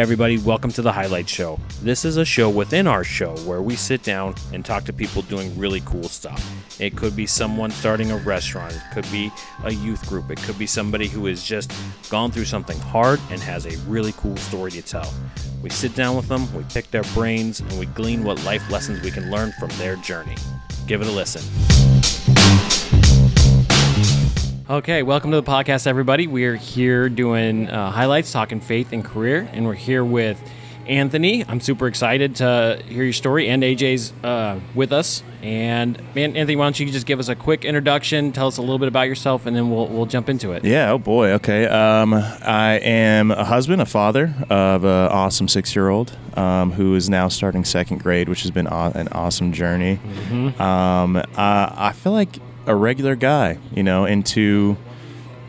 Everybody, welcome to the Highlight Show. This is a show within our show where we sit down and talk to people doing really cool stuff. It could be someone starting a restaurant, it could be a youth group, it could be somebody who has just gone through something hard and has a really cool story to tell. We sit down with them, we pick their brains, and we glean what life lessons we can learn from their journey. Give it a listen. Okay, welcome to the podcast, everybody. We are here doing uh, highlights, talking faith and career, and we're here with Anthony. I'm super excited to hear your story, and AJ's uh, with us. And man, Anthony, why don't you just give us a quick introduction, tell us a little bit about yourself, and then we'll we'll jump into it. Yeah. Oh boy. Okay. Um, I am a husband, a father of an awesome six-year-old um, who is now starting second grade, which has been an awesome journey. Um, I, I feel like a regular guy, you know, into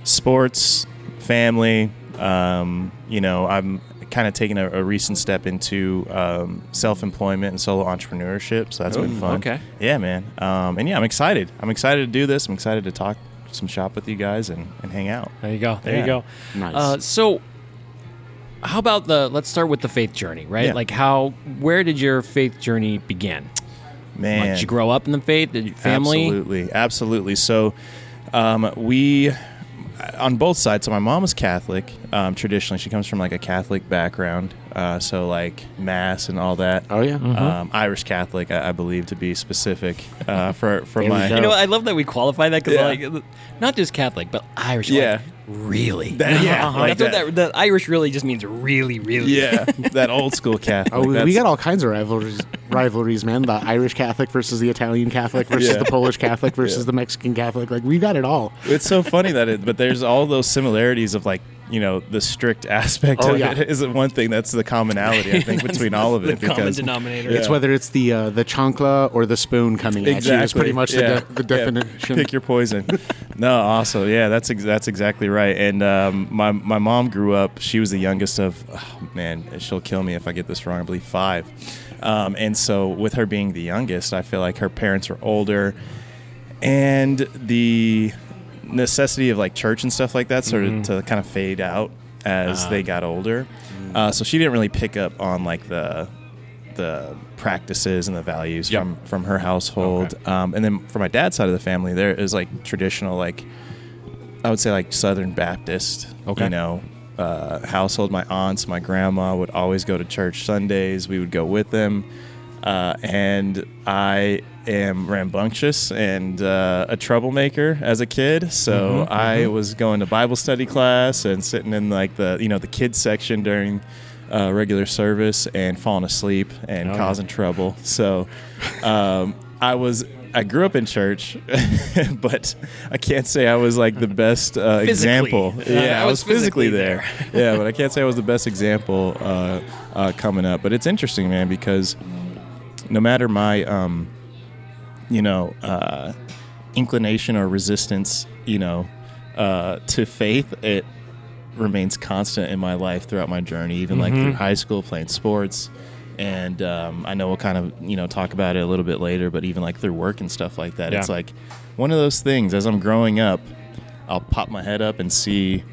sports, family. Um, you know, I'm kind of taking a, a recent step into um, self-employment and solo entrepreneurship, so that's been fun. okay. Yeah, man. Um, and yeah, I'm excited. I'm excited to do this. I'm excited to talk some shop with you guys and, and hang out. There you go. There Yeah. you go. Nice. Uh, so, how about the? Let's start with the faith journey, right? Yeah. Like, how? Where did your faith journey begin? Man, Like, did you grow up in the faith? Did you family? Absolutely, absolutely. So, um, we on both sides. So my mom was Catholic. Um, traditionally, she comes from like a Catholic background. Uh, so like mass and all that. oh yeah. Um, Irish Catholic, I, I believe, to be specific uh, for for my. You know. I love that we qualify that because, Yeah. like, not just Catholic, but Irish. Yeah. Like, really. That- yeah, Uh-huh. like That's what that. that. The Irish really just means really, really. Yeah, that old school Catholic. Oh, we, we got all kinds of rivalries, rivalries, man. The Irish Catholic versus the Italian Catholic versus Yeah. the Polish Catholic versus Yeah. the Mexican Catholic. Like we got it all. It's so funny that it, but there's all those similarities of like you know the strict aspect Oh, of yeah. it is one thing that's the commonality I think between all of it. the it common because denominator. It's whether it's the uh, the chancla or the spoon coming at you. Is pretty much Yeah. the, de- the Yeah. definition. Pick your poison. no, also, yeah, that's ex- that's exactly right. And um, my my mom grew up. She was the youngest of, oh, man, she'll kill me if I get this wrong. I believe five. Um, and so, with her being the youngest, I feel like her parents were older, and the necessity of like church and stuff like that started Mm-hmm. to kind of fade out as Ah. they got older. Mm. Uh, so she didn't really pick up on like the the practices and the values Yep. from from her household. Um, and then for my dad's side of the family, there is like traditional like I would say like Southern Baptist. Okay. You know. Uh, household. My aunts, my grandma would always go to church Sundays. We would go with them, uh, and I am rambunctious and uh, a troublemaker as a kid. So Mm-hmm, I was going to Bible study class and sitting in like the you know the kids section during uh, regular service and falling asleep and Oh, causing trouble. So um, I was. I grew up in church, but I can't say I was like the best uh, example. Yeah, I was physically there. yeah, but I can't say I was the best example uh, uh, coming up. But it's interesting, man, because no matter my, um, you know, uh, inclination or resistance, you know, uh, to faith, it remains constant in my life throughout my journey, even like through high school playing sports. And um, I know we'll kind of you know talk about it a little bit later, but even like through work and stuff like that, it's like one of those things. As I'm growing up, I'll pop my head up and see,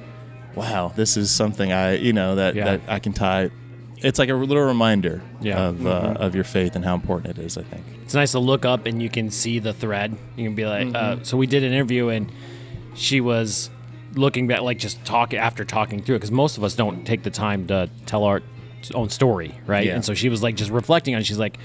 wow, this is something I you know that Yeah. that I can tie. It's like a little reminder Yeah. of uh, of your faith and how important it is. I think. it's nice to look up and you can see the thread. You can be like, Mm-hmm. uh, so we did an interview and she was looking back, like just talk after talking through it, because most of us don't take the time to tell our own story, right? Yeah. And so she was like just reflecting on. it. She's like,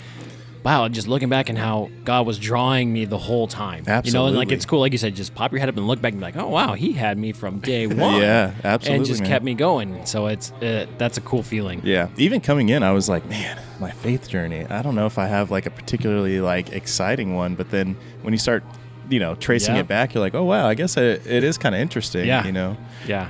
wow, just looking back and how God was drawing me the whole time. Absolutely. You know, and like it's cool, like you said, just pop your head up and look back and be like, oh wow, He had me from day one. Yeah, absolutely, And just man. kept me going. So it's uh, that's a cool feeling. Yeah. Even coming in, I was like, man, my faith journey. I don't know if I have like a particularly like exciting one, but then when you start, you know, tracing Yeah. it back, you're like, oh wow, I guess it, it is kind of interesting. Yeah. You know. Yeah.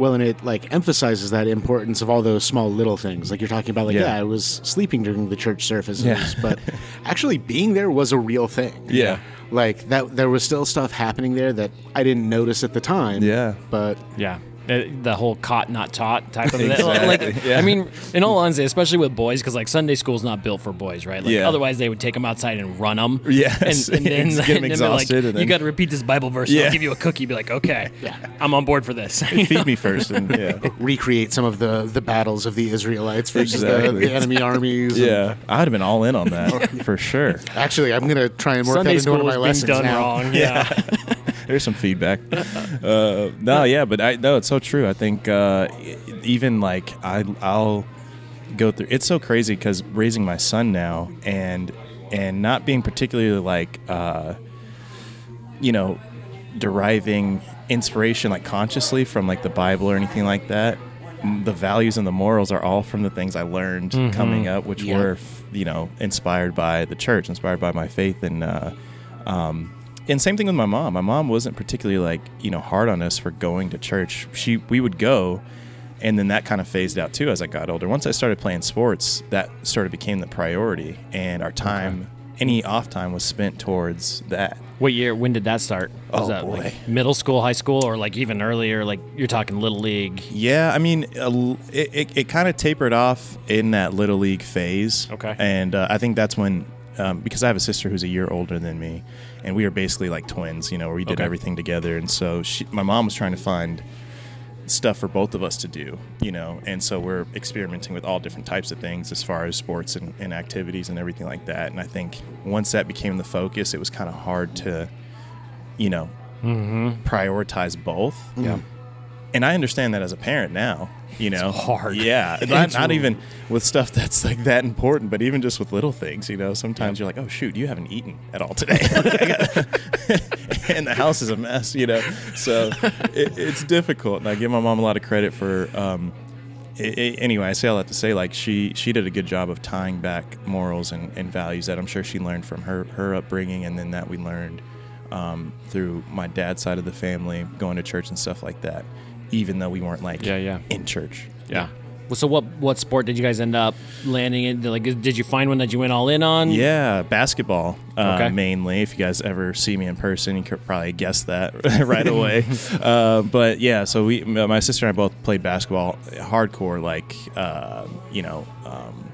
Well, and it like emphasizes that importance of all those small little things. Like you're talking about, like Yeah. yeah, I was sleeping during the church services, Yeah. but actually being there was a real thing. Yeah. Like that, there was still stuff happening there that I didn't notice at the time. Yeah. But Yeah. Uh, the whole caught not taught type of Exactly, like yeah. i mean in all honesty especially with boys because like sunday school's not built for boys right like Yeah. otherwise they would take them outside and run them Yes. and, and then, Get 'em and then like, exhausted and you got to repeat this bible verse Yeah. i'll give you a cookie be like okay yeah. i'm on board for this Feed me first, and yeah, Recreate some of the the battles of the Israelites versus the, Exactly. the enemy armies. and- yeah. I'd have been all in on that for sure. Actually, I'm gonna try and work sunday that into one of my lessons done now. wrong yeah, There's some feedback. Uh, no, yeah, but I no, it's so true. I think uh, even like I I'll go through. It's so crazy because raising my son now and and not being particularly like uh, you know deriving inspiration like consciously from like the Bible or anything like that. The values and the morals are all from the things I learned coming up, which Yeah. were, you know, inspired by the church, inspired by my faith, and uh, um, and same thing with my mom. My mom wasn't particularly like you know hard on us for going to church. She we would go, and then that kind of phased out too as I got older. Once I started playing sports, that sort of became the priority, and our time, any off time, was spent towards that. what year when did that start was Oh, that boy. like middle school high school or like even earlier like you're talking little league Yeah, I mean, it, it, it kind of tapered off in that little league phase. Okay. And uh, I think that's when, um, because I have a sister who's a year older than me, and we were basically like twins, you know, where we did Okay. everything together. And so she, my mom was trying to find stuff for both of us to do, you know, and so we're experimenting with all different types of things as far as sports and, and activities and everything like that. And I think once that became the focus, it was kind of hard to, you know, mm-hmm. prioritize both. yeah And I understand that as a parent now, you know. hard. Yeah. Not, not even with stuff that's like that important, but even just with little things, you know. Sometimes you're like, oh, shoot, you haven't eaten at all today. and the house is a mess, you know. So it, it's difficult. And I give my mom a lot of credit for. Um, i i anyway, I say all that to say, like she she did a good job of tying back morals and, and values that I'm sure she learned from her her upbringing, and then that we learned um, through my dad's side of the family, going to church and stuff like that. Even though we weren't like Yeah, yeah. in church. Yeah. Well, so what what sport did you guys end up landing in? Like, did you find one that you went all in on? Yeah, basketball uh, Okay. mainly. If you guys ever see me in person, you could probably guess that right away. uh, but yeah, so we, my sister and I both played basketball, hardcore, like uh, you know, um,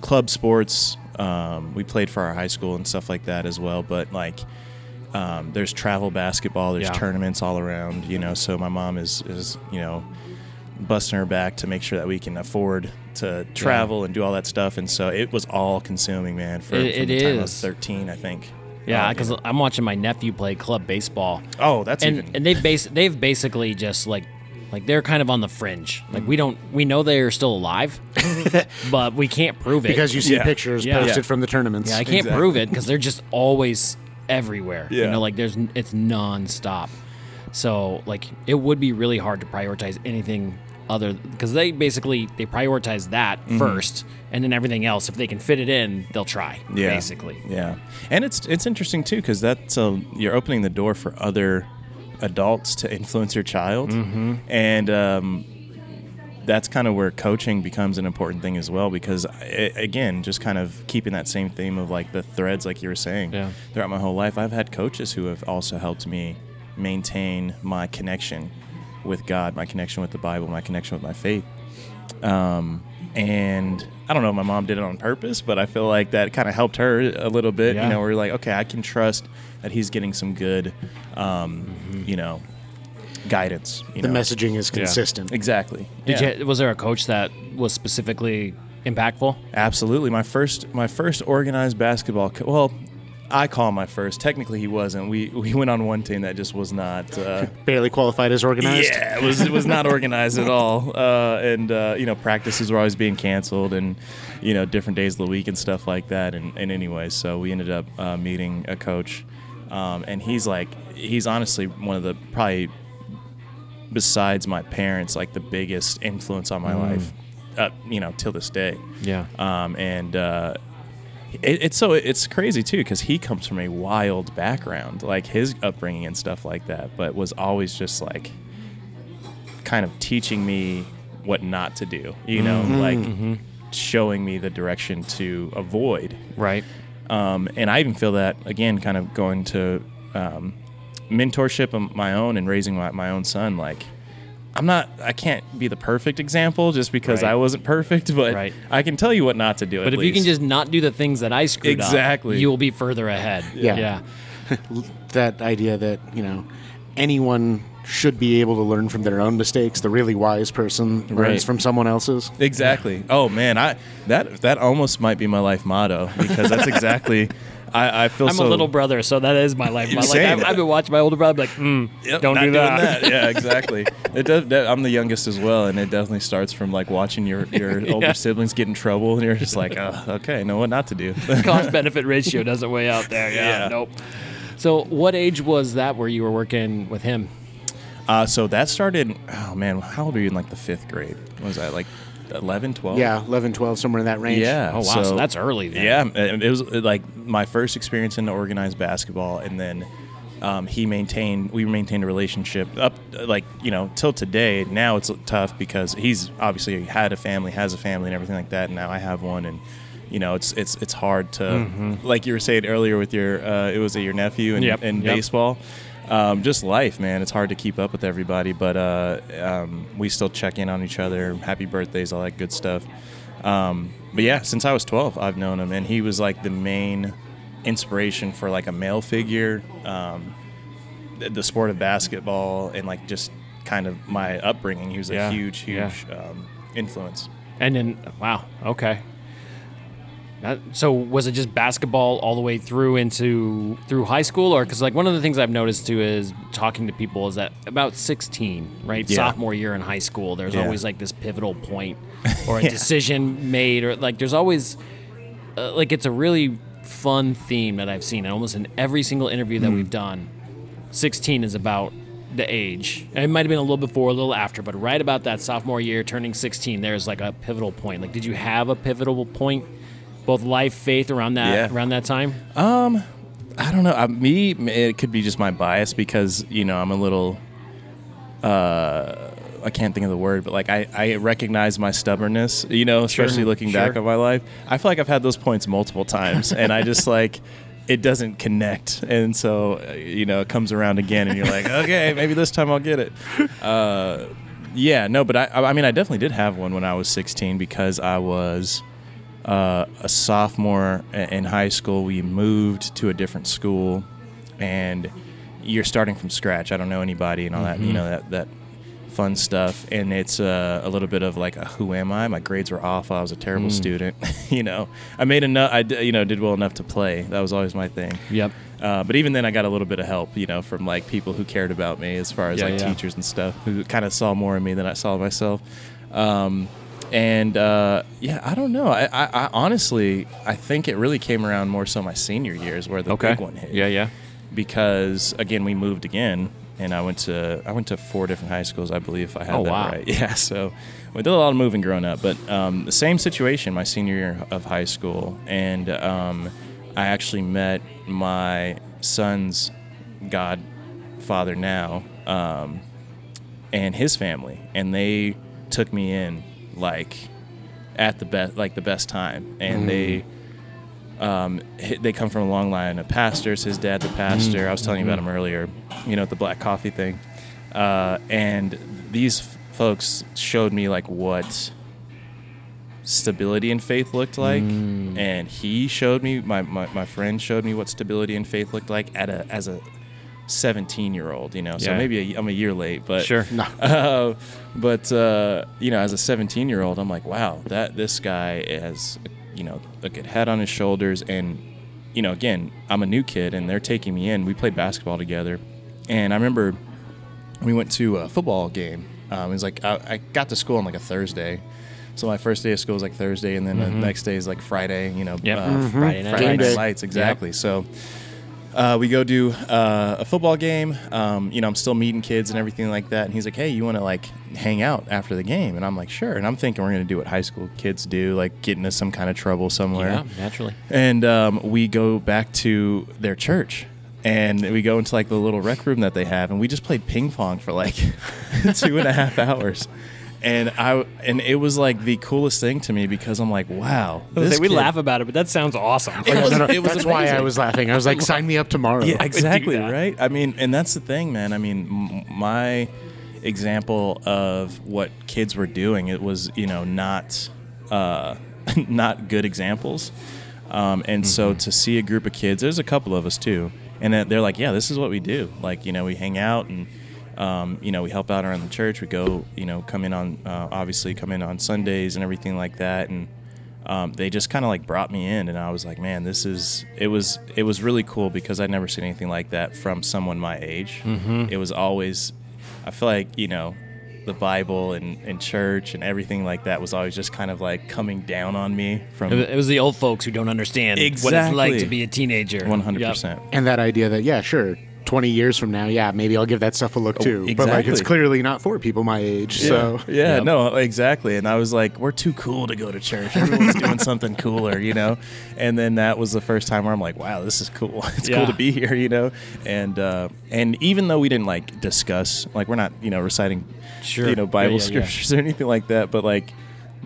club sports. Um, we played for our high school and stuff like that as well. But like, um, there's travel basketball. There's Yeah. tournaments all around. You know, so my mom is is you know busting her back to make sure that we can afford to travel and do all that stuff. And so it was all consuming, man. For, It- from it the time I was 13, I think. Yeah, Um, because I'm watching my nephew play club baseball, oh, that's and even. and they've bas- they've basically just like like they're kind of on the fringe. Like we don't we know they are still alive, but we can't prove it because you see Yeah. pictures Yeah. posted Yeah. from the tournaments. Yeah, I can't Exactly. prove it because they're just always everywhere. You know, like there's it's nonstop. So like it would be really hard to prioritize anything other because they basically they prioritize that Mm-hmm. first, and then everything else. If they can fit it in, they'll try. yeah. basically. Yeah. And it's it's interesting too because that's a, you're opening the door for other adults to influence your child, mm-hmm. and um, that's kind of where coaching becomes an important thing as well because I, again just kind of keeping that same theme of like the threads like you were saying Yeah. throughout my whole life i've had coaches who have also helped me maintain my connection with god my connection with the bible my connection with my faith um, and I don't know if my mom did it on purpose, but I feel like that kind of helped her a little bit. Yeah. You know, we're like, okay, I can trust that he's getting some good, um, you know, guidance. You the know? messaging is consistent. exactly. Did Yeah. you? Was there a coach that was specifically impactful? Absolutely. My first, my first organized basketball. Co- well, I call him my first. Technically, he wasn't. We we went on one team that just was not. Uh, Barely qualified as organized. Yeah, it was it was not organized at all, uh, and uh, you know practices were always being canceled, and you know different days of the week and stuff like that. And, and anyway, so we ended up uh, meeting a coach, um, and he's like he's honestly one of the probably besides my parents like the biggest influence on my life, uh, you know till this day. Yeah. Um, and uh, it, it's so it's crazy too because he comes from a wild background, like his upbringing and stuff like that, but was always just like kind of teaching me what not to do, you know, like showing me the direction to avoid. Right. Um, and I even feel that again, kind of going to um, mentorship of my own and raising my, my own son. Like I'm not. I can't be the perfect example just because Right. I wasn't perfect, but Right. I can tell you what not to do. But if you can just not do the things that I screwed Exactly. up, you will be further ahead. Yeah. Yeah. that idea that you know anyone should be able to learn from their own mistakes. The really wise person learns Right. from someone else's. Exactly. Oh man, I that that almost might be my life motto because that's exactly. I, I feel I'm so. a little brother, so that is my life. My, like, I've, I've been watching my older brother, be like, mm, Yep, don't do doing that. Yeah, exactly. It does. That, I'm the youngest as well, and it definitely starts from like watching your your older Yeah. siblings get in trouble, and you're just like, oh, okay, know what not to do. Cost benefit ratio doesn't weigh out there. Yeah, Yeah. Nope. So, what age was that where you were working with him? Uh, so that started. Oh man, how old were you in like the fifth grade? What was that like 11, 12? Yeah, 11, 12, somewhere in that range. Yeah. Oh wow, so, that's early. Then. Yeah, it was like my first experience in organized basketball, and then um, he maintained. We maintained a relationship up, like you know, till today. Now it's tough because he's obviously had a family, has a family, and everything like that. And now I have one, and you know, it's it's it's hard to, Mm-hmm. like you were saying earlier with your, uh, it was your nephew and, Yep, and yep. baseball. Um, just life, man. It's hard to keep up with everybody, but uh, um, we still check in on each other. Happy birthdays, all that good stuff. Um, but yeah, since I was 12, I've known him, and he was like the main inspiration for like a male figure, um, the, the sport of basketball, and like just kind of my upbringing. He was a Yeah, huge, yeah. huge um, influence. And then, wow, okay. That, so was it just basketball all the way through into through high school, or because like one of the things I've noticed too is talking to people is that about 16, right, Yeah. sophomore year in high school, there's Yeah. always like this pivotal point or a decision made, or like there's always uh, like it's a really fun theme that I've seen, and almost in every single interview that we've done, 16 is about the age. It might have been a little before, a little after, but right about that sophomore year, turning 16, there's like a pivotal point. Like, did you have a pivotal point, both life, faith, around that Yeah. around that time? Um, I don't know. Uh, me, it could be just my bias because you know I'm a little. Uh, I can't think of the word, but like I, I recognize my stubbornness. You know, especially looking back sure. on my life. I feel like I've had those points multiple times, and I just like it doesn't connect, and so uh, you know it comes around again, and you're like, okay, maybe this time I'll get it. Uh, yeah, no, but I, I mean, I definitely did have one when I was 16 because I was uh, a sophomore in high school. We moved to a different school, and you're starting from scratch. I don't know anybody and all that. You know that that fun stuff, and it's uh, a little bit of like, a, who am I? My grades were awful. I was a terrible student. you know, I made enough. I d- you know did well enough to play. That was always my thing. Yep. Uh, but even then, I got a little bit of help, you know, from like people who cared about me, as far as Yeah, like yeah. teachers and stuff, who kind of saw more in me than I saw myself. Um, and uh, yeah, I don't know. I, I, I honestly, I think it really came around more so my senior years where the big one hit. Yeah, yeah. Because again, we moved again, and I went to I went to four different high schools, I believe, if I had Oh, that wow. right. Yeah, so we did a lot of moving growing up, but um, the same situation my senior year of high school, and um, I actually met my son's godfather now, um, and his family, and they took me in like at the best, like the best time, and they. Um, they come from a long line of pastors. His dad's a pastor. I was telling you about him earlier, you know, the black coffee thing. Uh, and these f- folks showed me like what stability and faith looked like. And he showed me, my, my, my friend showed me what stability and faith looked like at a, as a 17 year old, you know, so Yeah. maybe a, I'm a year late, but Sure. No. uh, but uh, you know, as a 17 year old, I'm like, wow, that this guy has, you know, a good head on his shoulders, and you know, again, I'm a new kid, and they're taking me in. We played basketball together, and I remember we went to a football game. Um, it was like I, I got to school on like a Thursday. So my first day of school was like Thursday, and then the next day is like Friday. You know, Yep. uh, Mhm. Friday night Friday night lights exactly. So uh, we go do uh, a football game. Um, you know, I'm still meeting kids and everything like that. And he's like, "Hey, you want to like hang out after the game?" And I'm like, "Sure." And I'm thinking we're gonna do what high school kids do, like get into some kind of trouble somewhere. Yeah, naturally. And um, we go back to their church. And we go into like the little rec room that they have, and we just played ping pong for like two and a half hours. And I and it was like the coolest thing to me because I'm like, wow, this we kid- laugh about it, but that sounds awesome. It was- No, no, it was that's why I was laughing. I was like, sign me up tomorrow. Yeah, exactly right. I mean, and that's the thing, man. I mean, m- my example of what kids were doing. It was you know not uh, not good examples. Um, and so to see a group of kids, there's a couple of us too, and they're like, yeah, this is what we do. Like you know, we hang out and um, you know we help out around the church. We go you know come in on uh, obviously come in on Sundays and everything like that, and um, they just kind of like brought me in, and I was like, man, this is it was it was really cool because I'd never seen anything like that from someone my age. Mm-hmm. It was always, I feel like you know, the Bible and, and church and everything like that was always just kind of like coming down on me from It was the old folks who don't understand what it's like to be a teenager. One hundred percent. And that idea that yeah, sure, 20 years from now, yeah, maybe I'll give that stuff a look too. But like, it's clearly not for people my age. So yeah, Yep. no, exactly. And I was like, we're too cool to go to church. Everyone's doing something cooler, you know. And then that was the first time where I'm like, wow, this is cool. It's Yeah. cool to be here, you know. And uh, and even though we didn't like discuss, like we're not, you know, reciting, Sure. you know, Bible yeah, yeah. scriptures or anything like that, but like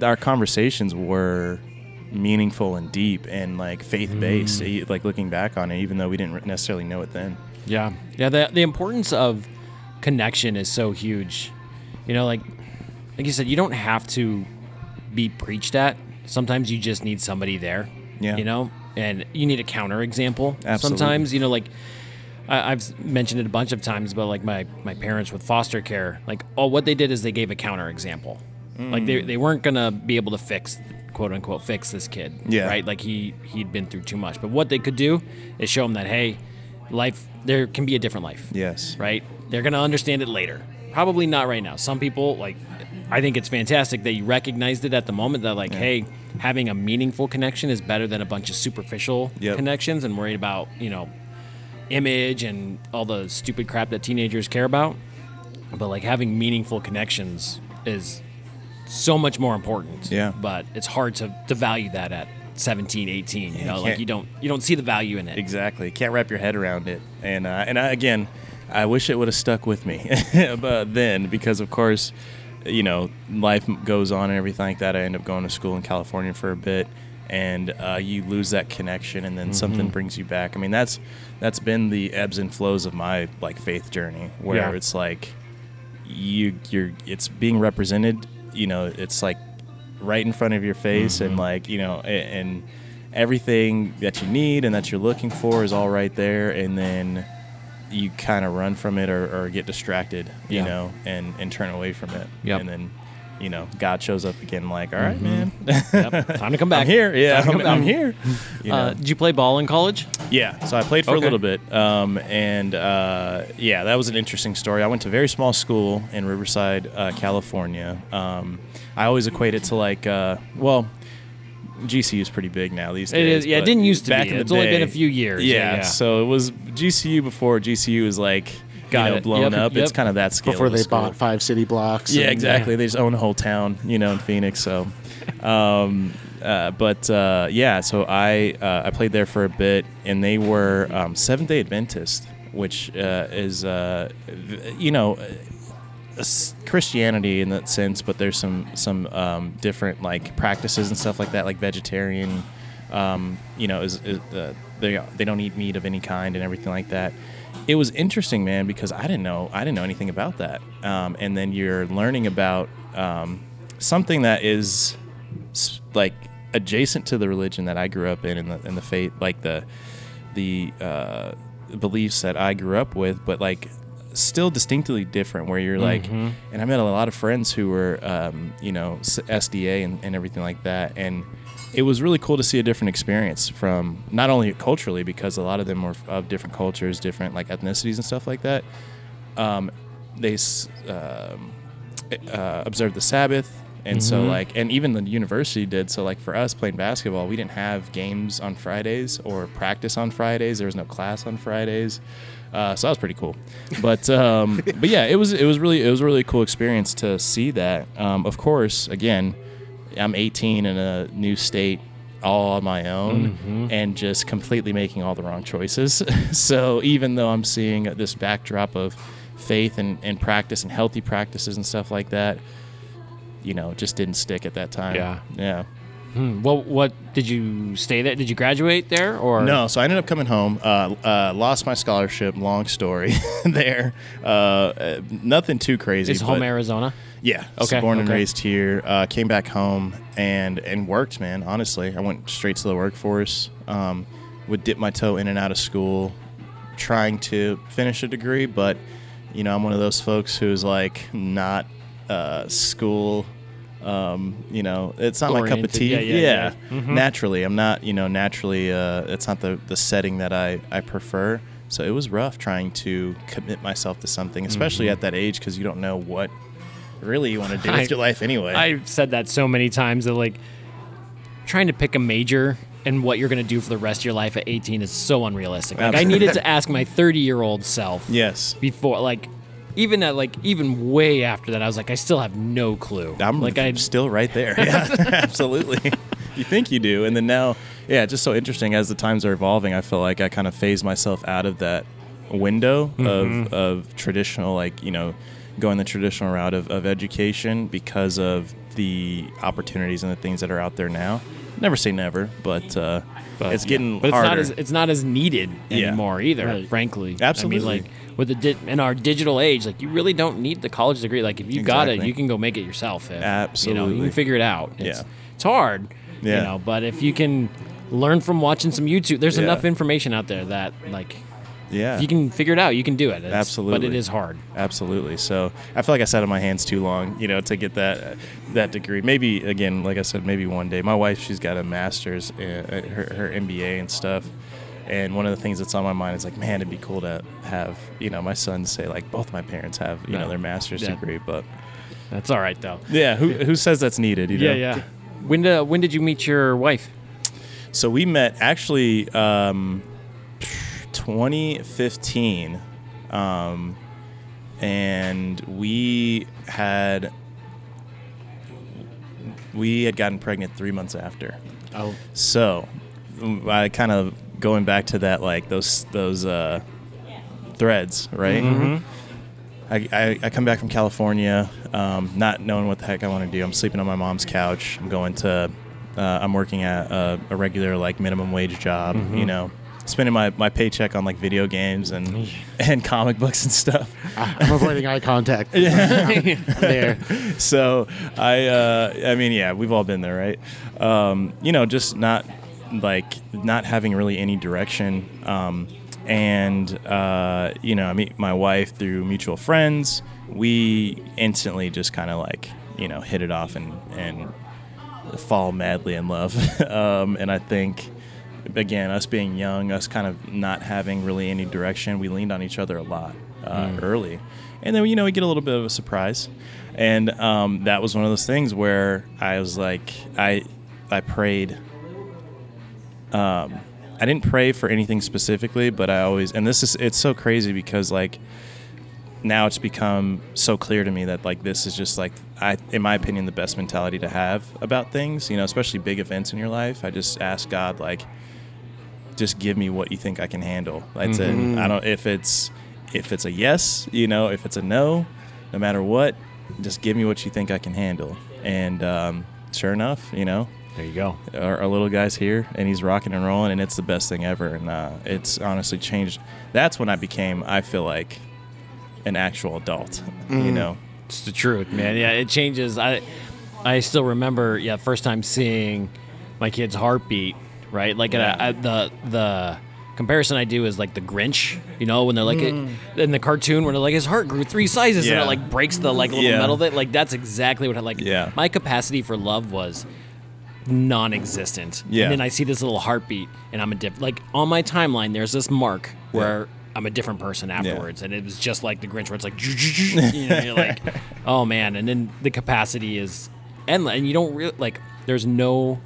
our conversations were meaningful and deep and like faith based. Mm. Like looking back on it, even though we didn't necessarily know it then. Yeah, yeah. The the importance of connection is so huge. You know, like like you said, you don't have to be preached at. Sometimes you just need somebody there. Yeah. You know, and you need a counter example. Absolutely. Sometimes you know, like I, I've mentioned it a bunch of times, but like my my parents with foster care, like oh, what they did is they gave a counter example. Like Mm. they they weren't gonna be able to fix quote unquote fix this kid. Yeah. Right. Like he he'd been through too much. But what they could do is show him that hey, life there can be a different life. Yes. Right. They're gonna understand it later. Probably not right now. Some people like. I think it's fantastic that you recognized it at the moment that like, hey, having a meaningful connection is better than a bunch of superficial Yep. connections and worried about you know image and all the stupid crap that teenagers care about. But like having meaningful connections is so much more important. Yeah. But it's hard to, to value that at 17, 18. You you know, like you don't you don't see the value in it. Exactly. Can't wrap your head around it. And uh, and I, again, I wish it would have stuck with me, but then because of course, you know, life goes on and everything like that. I end up going to school in California for a bit, and uh, you lose that connection, and then something brings you back. I mean, that's that's been the ebbs and flows of my like faith journey, where Yeah. it's like you you're it's being represented. You know, it's like right in front of your face and like you know a- and everything that you need and that you're looking for is all right there and then you kind of run from it or, or get distracted you Yeah. know and and turn away from it Yep. and then you know god shows up again like all right man Yep. Time to come back. i'm here yeah i'm, I'm here you know? Uh, did you play ball in college? Yeah, so I played for Okay. a little bit, um, and uh, yeah, that was an interesting story. I went to a very small school in Riverside, uh, California. Um, I always equate it to like, uh, well, GCU is pretty big now these It days. is- yeah, it didn't used to back be. in the It's only been a few years. Yeah, Yeah, yeah. so it was GCU before GCU was like, Got you know, blown Yep, up. It's kind of that scale before they school. bought five city blocks. Yeah, and- exactly. They just own the whole town, you know, in Phoenix. So, um, uh, but uh, yeah, so I uh, I played there for a bit, and they were um, Seventh Day Adventist, which uh, is uh, you know. Christianity in that sense, but there's some some um, different like practices and stuff like that, like vegetarian. Um, you know, is, is uh, they they don't eat meat of any kind and everything like that. It was interesting, man, because I didn't know I didn't know anything about that. Um, and then you're learning about um, something that is like adjacent to the religion that I grew up in and the, and the faith, like the the uh, beliefs that I grew up with, but like still distinctly different. Where you're like, and I met a lot of friends who were, um, you know, SDA and, and everything like that, and it was really cool to see a different experience from not only culturally because a lot of them were of different cultures, different like ethnicities and stuff like that. Um, they um, uh, observed the Sabbath. And so, like, and even the university did. So, like, for us playing basketball, we didn't have games on Fridays or practice on Fridays. There was no class on Fridays. Uh, so that was pretty cool. But, um, but yeah, it was it was really it was a really cool experience to see that. Um, of course, again, I'm 18 in a new state, all on my own, and just completely making all the wrong choices. so even though I'm seeing this backdrop of faith and, and practice and healthy practices and stuff like that, you know, just didn't stick at that time. Yeah. Yeah. Well, what did you stay there? Did you graduate there or No, so I ended up coming home. Uh, uh, lost my scholarship. Long story there. Uh, nothing too crazy. Is home Arizona? Yeah. Okay, Born and raised here. Uh, came back home and and worked, man. Honestly, I went straight to the workforce. Um, would dip my toe in and out of school, trying to finish a degree, but you know, I'm one of those folks who's like not uh, school. Um, you know, it's not my cup of tea. Yeah, yeah, yeah. Mm-hmm. Naturally, I'm not. You know, naturally, uh, it's not the the setting that I I prefer. So it was rough trying to commit myself to something, especially Mm-hmm. at that age, because you don't know what really you want to do I- with your life anyway. I've said that so many times that like trying to pick a major and what you're going to do for the rest of your life at 18 is so unrealistic. Like I needed to ask my 30 year old self yes. before like even at like even way after that I was like I still have no clue. I'm like I'm still right there. Yeah, absolutely. you think you do, and then now, yeah, it's just so interesting as the times are evolving. I feel like I kind of phase myself out of that window Mm-hmm. of of traditional, like you know, going the traditional route of, of education because of the opportunities and the things that are out there now. Never say never, but, uh, it's getting but it's harder. not as it's not as needed Yeah. anymore either. Right. Frankly, Absolutely. I mean, like with the di- in our digital age, like you really don't need the college degree. Like if you got it, you can go make it yourself. If, You know, you can figure it out. It's, Yeah. it's hard. Yeah. You know, but if you can learn from watching some YouTube, there's Yeah. enough information out there that like yeah, if you can figure it out, you can do it. It's- But it is hard. Absolutely. So I feel like I sat on my hands too long, you know, to get that that degree. Maybe again, like I said, maybe one day. My wife, she's got a master's, uh, her, her MBA and stuff. And one of the things that's on my mind is like, man, it'd be cool to have, you know, my sons say like both my parents have, you know, their master's Yeah. degree. But That's all right though. yeah, who, who says that's needed? You know? Yeah, yeah. When did when did you meet your wife? So we met actually um, 2015, um, and we had we had gotten pregnant three months after. Oh, So I kind of going back to that like those those uh, threads, right? I, I, I come back from California, um, not knowing what the heck I want to do. I'm sleeping on my mom's couch. I'm going to, uh, I'm working at a, a regular like minimum wage job. You know, spending my, my paycheck on like video games and and comic books and stuff. I'm avoiding eye contact. there. so I, uh, I mean, yeah, we've all been there, right? Um, you know, just not like not having really any direction. Um, and uh, you know, I meet my wife through mutual friends. We instantly just kind of like you know hit it off and and fall madly in love. um, and I think again, us being young, us kind of not having really any direction, we leaned on each other a lot uh, early. And then, you know, we get a little bit of a surprise. And um, that was one of those things where I was like, I, I prayed. Um, I didn't pray for anything specifically, but I always, and this is, it's so crazy because like now it's become so clear to me that like this is just like I, in my opinion, the best mentality to have about things. You know, especially big events in your life. I just ask God like, just give me what you think I can handle. That's it. I don't if it's if it's a yes, you know, if it's a no, no matter what, just give me what you think I can handle. And um, sure enough, you know, There you go. our, our little guy's here and he's rocking and rolling and it's the best thing ever and uh, it's honestly changed that's when i became i feel like an actual adult you know It's the truth, man. Yeah, it changes. I I still remember, yeah, first time seeing my kid's heartbeat, right? Like Yeah. the the comparison I do is like the Grinch, you know, when they're like in the cartoon when they're like his heart grew three sizes and it like breaks the like little Yeah. metal thing. Like that's exactly what I like. Yeah. My capacity for love was non-existent. Yeah. And then I see this little heartbeat and I'm a diff like on my timeline there's this mark where I'm a different person afterwards and it was just like the Grinch where it's like you know you're like oh man and then the capacity is endless and you don't really like there's no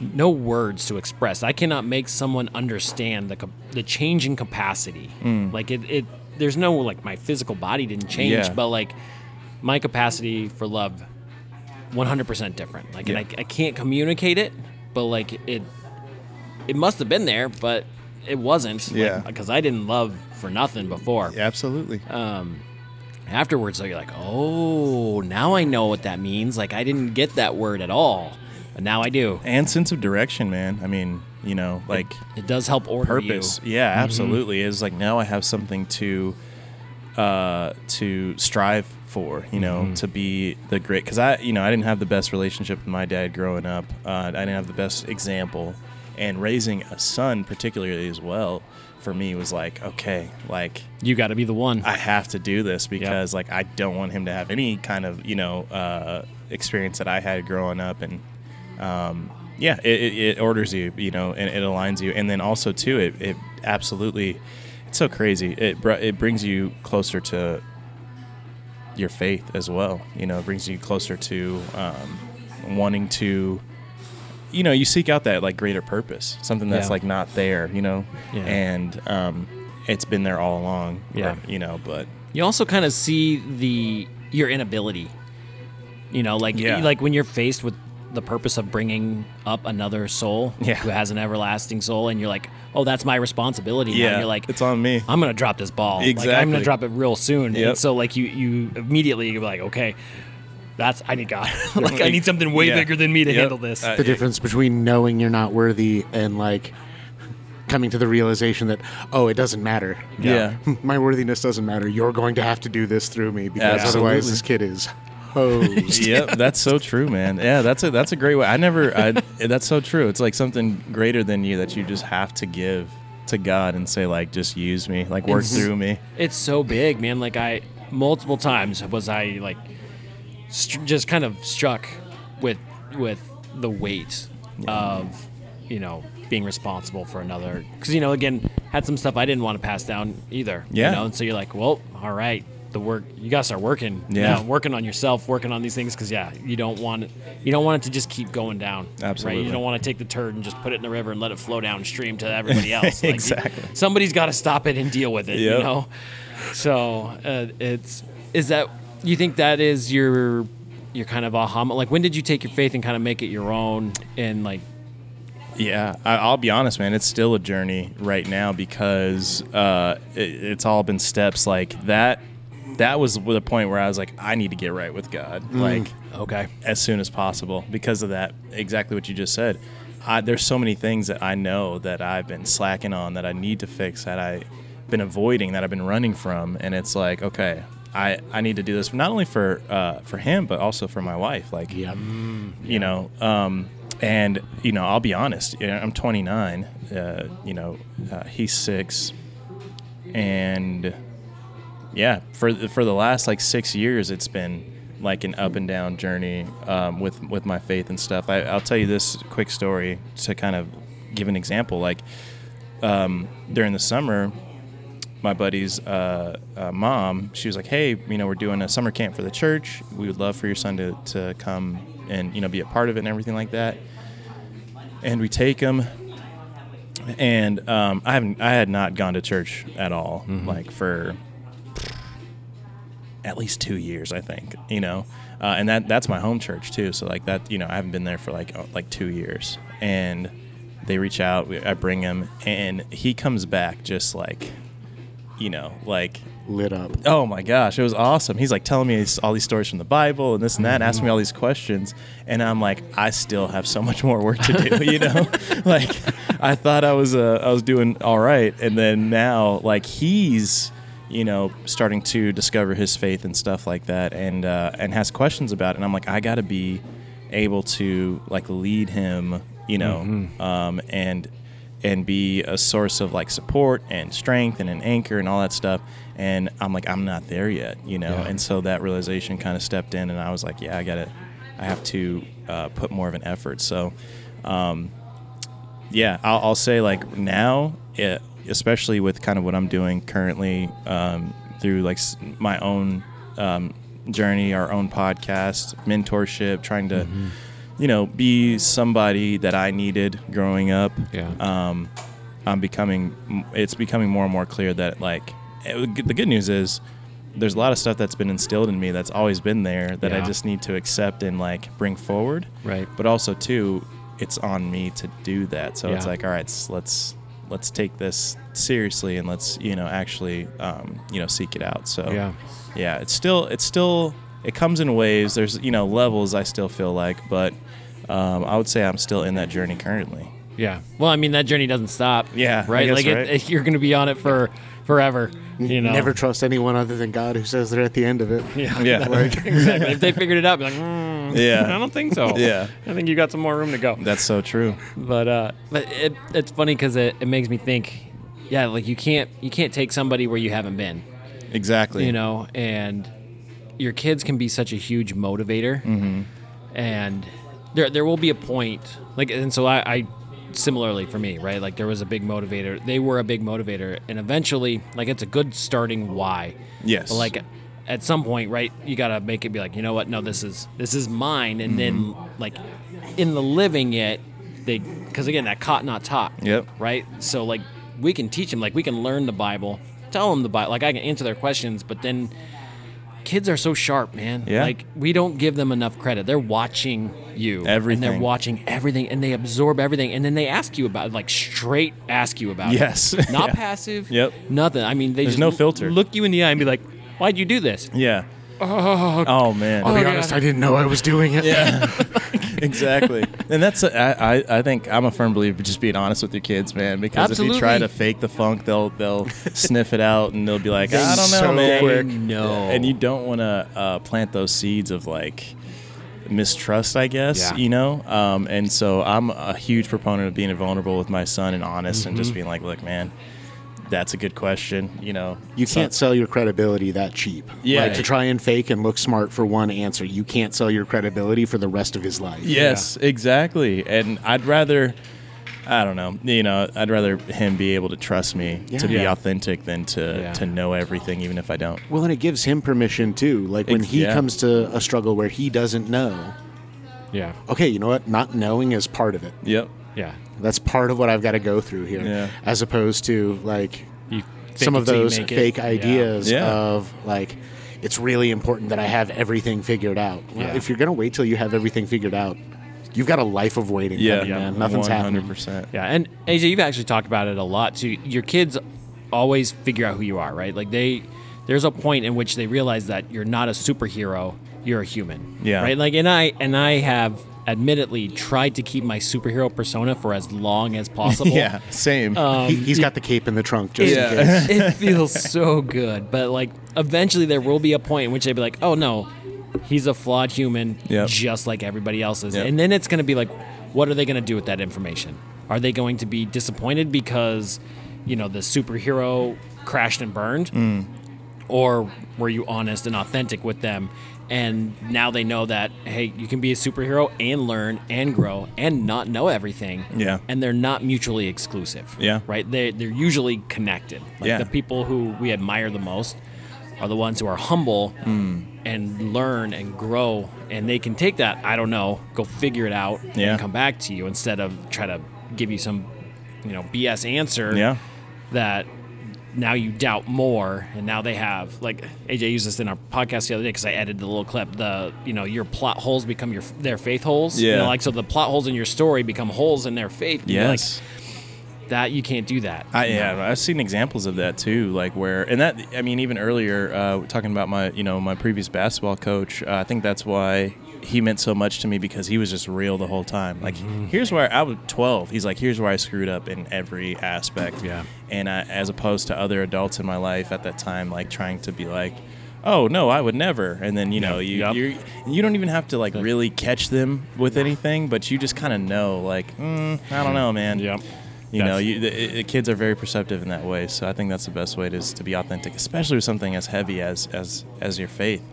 no words to express. I cannot make someone understand the the change in capacity. Mm. Like it, it there's no like my physical body didn't change, Yeah. but like my capacity for love 100% different. Like and I, I can't communicate it, but like it it must have been there, but it wasn't. Yeah. Because I didn't love for nothing before. absolutely Um, Afterwards, though, you're like, oh, now I know what that means. Like I didn't get that word at all. But now I do. and sense of direction, man. I mean, you know, like It does help order purpose. you. Yeah, absolutely. It's like now I have something to uh to strive for, you know, to be the great cuz I, you know, I didn't have the best relationship with my dad growing up. Uh I didn't have the best example and raising a son particularly as well for me was like, okay, like You got to be the one. I have to do this because like I don't want him to have any kind of you know uh, experience that I had growing up, and um, yeah, it, it, it orders you, you know, and it aligns you, and then also too, it, it absolutely, it's so crazy. It br- it brings you closer to your faith as well. You know, it brings you closer to um, wanting to. You know, you seek out that like greater purpose, something that's Yeah. like not there. You know, Yeah. and um, it's been there all along. Yeah. or, you know, but You also kind of see the your inability. You know, like Yeah. like when you're faced with the purpose of bringing up another soul Yeah. who has an everlasting soul, and you're like, oh, that's my responsibility. now. yeah, And you're like, it's on me. I'm gonna drop this ball. Like, I'm gonna drop it real soon. Yep. And so like you you immediately you're like, okay, that's I need God. like I need something way Yeah. bigger than me to Yep. handle this. Uh, the difference between knowing you're not worthy and like coming to the realization that oh it doesn't matter Yeah. my worthiness doesn't matter you're going to have to do this through me because Absolutely. otherwise this kid is hosed yep, that's so true, man. Yeah, that's a that's a great way. I never. I, that's so true. It's like something greater than you that you just have to give to God and say like, just use me, like work It's- through me. it's so big, man. Like I multiple times was I like str- just kind of struck with with the weight of you know being responsible for another because you know again had some stuff I didn't want to pass down either. Yeah. You know, and so you're like, well, all right. The work you gotta start working, Yeah. now, working on yourself, working on these things, because yeah, you don't want it, you don't want it to just keep going down. right? Absolutely. You don't want to take the turd and just put it in the river and let it flow downstream to everybody else. Like, you- Exactly. somebody's got to stop it and deal with it. You know. So uh, it's is that you think that is your your kind of aha like when did you take your faith and kind of make it your own and like Yeah, I, I'll be honest, man. It's still a journey right now because uh, it, it's all been steps like that. That was the point where I was like, I need to get right with God, like okay as soon as possible because of that. Exactly what you just said. I, there's so many things that I know that I've been slacking on that I need to fix that I've been avoiding that I've been running from, and it's like, okay, I, I need to do this not only for uh, for him but also for my wife. Like, yep you know um, and you know i'll be honest you know, i'm 29 uh, you know uh, he's six and yeah for the, for the last like six years it's been like an up and down journey um, with with my faith and stuff I, i'll tell you this quick story to kind of give an example like um, during the summer my buddy's uh, uh, mom, she was like, "Hey, you know, we're doing a summer camp for the church. We would love for your son to, to come and you know be a part of it and everything like that." And we take him, and um, I haven't, I had not gone to church at all, like for at least two years, I think. You know, uh, and that that's my home church too. So like that, you know, I haven't been there for like uh, like two years, and they reach out. we- I bring him, and he comes back just like, you know, like lit up oh my gosh, it was awesome. He's like telling me all these stories from the Bible and this and that, asking me all these questions, and I'm like, I still have so much more work to do. You know, like I thought I was uh, I was doing all right, and then now like he's you know starting to discover his faith and stuff like that, and uh, and has questions about it, and I'm like, I got to be able to like lead him, you know, um, and and be a source of like support and strength and an anchor and all that stuff. And I'm like, I'm not there yet, you know. And so that realization kind of stepped in, and I was like, yeah, I got to, I have to uh, put more of an effort. So, um, yeah, I'll, I'll say like now, it, especially with kind of what I'm doing currently um, through like my own um, journey, our own podcast, mentorship, trying to, you know, be somebody that I needed growing up. Yeah. Um, I'm becoming, it's becoming more and more clear that like, it, the good news is there's a lot of stuff that's been instilled in me that's always been there that I just need to accept and like bring forward. Right. But also too it's on me to do that. So it's like all right let's let's take this seriously and let's you know actually um, you know seek it out so Yeah. yeah it's still it's still it comes in waves there's you know levels i still feel like but um, I would say I'm still in that journey currently. Yeah. Well, I mean, that journey doesn't stop. Yeah, Right. guess, like it- it- you're going to be on it for forever. You know. Never trust anyone other than God who says they're at the end of it. Yeah. Yeah. exactly. If they figured it out, be like, mm, Yeah. I don't think so. Yeah. I think you got some more room to go. That's so true. But uh, but it, it's funny because it, it makes me think. Yeah, like you can't you can't take somebody where you haven't been. Exactly. you know, and your kids can be such a huge motivator, Mm-hmm. and there there will be a point like, and so I, I similarly for me, right? Like there was a big motivator. They were a big motivator, and eventually, like it's a good starting why. Yes. But like at some point, right, you gotta make it be like, you know what? No, this is this is mine, and then Mm-hmm. like in the living it, they because again that caught not taught. Yep. Right. So like we can teach them, like we can learn the Bible, tell them the Bible, like I can answer their questions, but then kids are so sharp, man. Yeah. Like we don't give them enough credit. They're watching you. And Everything. they're watching everything and they absorb everything and then they ask you about it, like straight ask you about Yes. it. Not Yeah. passive. Yep. Nothing. I mean they There's just no filter. Look you in the eye and be like, Why'd you do this? Yeah. Oh, oh man. I'll be Oh, honest, God. I didn't know I was doing it. Yeah, exactly. And that's I, I I think I'm a firm believer of just being honest with your kids, man. Because if you try to fake the funk, they'll they'll sniff it out and they'll be like, I don't know, so man. quick. No. And you don't want to uh, plant those seeds of like mistrust, I guess. Yeah. You know. Um, and so I'm a huge proponent of being vulnerable with my son and honest and Mm-hmm. just being like, look, man. That's a good question. You know, You can't sell your credibility that cheap. Yeah. Like to try and fake and look smart for one answer, you can't sell your credibility for the rest of his life. Yes, exactly. And I'd rather, I don't know, you know, I'd rather him be able to trust me Yeah. to be Yeah. authentic than to Yeah. to know everything, even if I don't. Well, and it gives him permission too. Like when Ex- he yeah. comes to a struggle where he doesn't know, Yeah. okay, you know what? Not knowing is part of it. Yep. Yeah. That's part of what I've got to go through here. Yeah. As opposed to like You some of it you those make it. fake Yeah. ideas Yeah. of like it's really important that I have everything figured out. Well, if you're gonna wait till you have everything figured out, you've got a life of waiting. Yeah. coming, man. Nothing's happening. percent. Yeah, and AJ, you've actually talked about it a lot too. Your kids always figure out who you are, right? Like they, there's a point in which they realize that you're not a superhero, you're a human. Yeah. Right. Like, and I and I have admittedly tried to keep my superhero persona for as long as possible. Yeah. Same. He, he's got the cape in the trunk just Yeah. in case. it feels so good, but like eventually there will be a point in which they'd be like, "Oh no, he's a flawed human, Yep. just like everybody else is." Yep. And then it's going to be like, what are they going to do with that information? Are they going to be disappointed because, you know, the superhero crashed and burned, Mm. Or were you honest and authentic with them? And now they know that hey, you can be a superhero and learn and grow and not know everything. Yeah. And they're not mutually exclusive. Yeah. Right. They they're usually connected. Like Yeah. the people who we admire the most are the ones who are humble Hmm. and learn and grow and they can take that i don't know go figure it out Yeah. and come back to you instead of try to give you some you know bs answer yeah. that now you doubt more and now they have like aj used this in our podcast the other day because i edited the little clip the you know your plot holes become your their faith holes you Yeah. know, like so the plot holes in your story become holes in their faith you're like, Yes. that you can't do that I, yeah, I've seen examples of that too. Like where, and that I mean, even earlier, uh, talking about my, you know, my previous basketball coach. Uh, I think that's why he meant so much to me because he was just real the whole time. Like, Mm-hmm. here's where I was 12. He's like, here's where I screwed up in every aspect. Yeah. And I, as opposed to other adults in my life at that time, like trying to be like. Oh no, I would never. And then you know you Yep. you you don't even have to like really catch them with anything, but you just kind of know like mm, I don't know, man. Yep. You know, you, the, the kids are very perceptive in that way. So I think that's the best way to, is to be authentic, especially with something as heavy as as as your faith.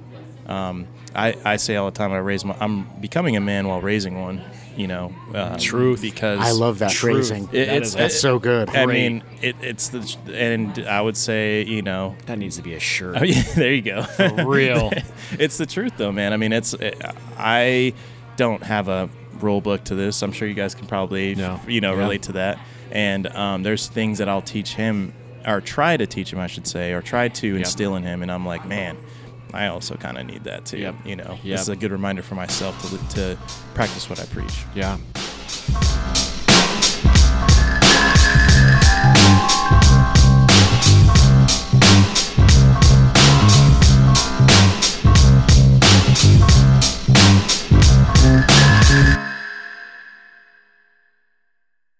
Um, I, I say all the time, I raise my, I'm becoming a man while raising one. You know, um, Truth. because I love that Truth. phrasing. It- That it's is- That's so good. I Great. mean, it, it's the and I would say you know, that needs to be a shirt oh yeah, there you go. For real it's the truth though, man. I mean, it's I don't have a rule book to this. I'm sure you guys can probably No. you know Yeah. relate to that. And um, there's things that I'll teach him or try to teach him, I should say, or try to instill in him. And I'm like, man, I also kind of need that too. Yep. You know, Yep. this is a good reminder for myself to to practice what I preach. yeah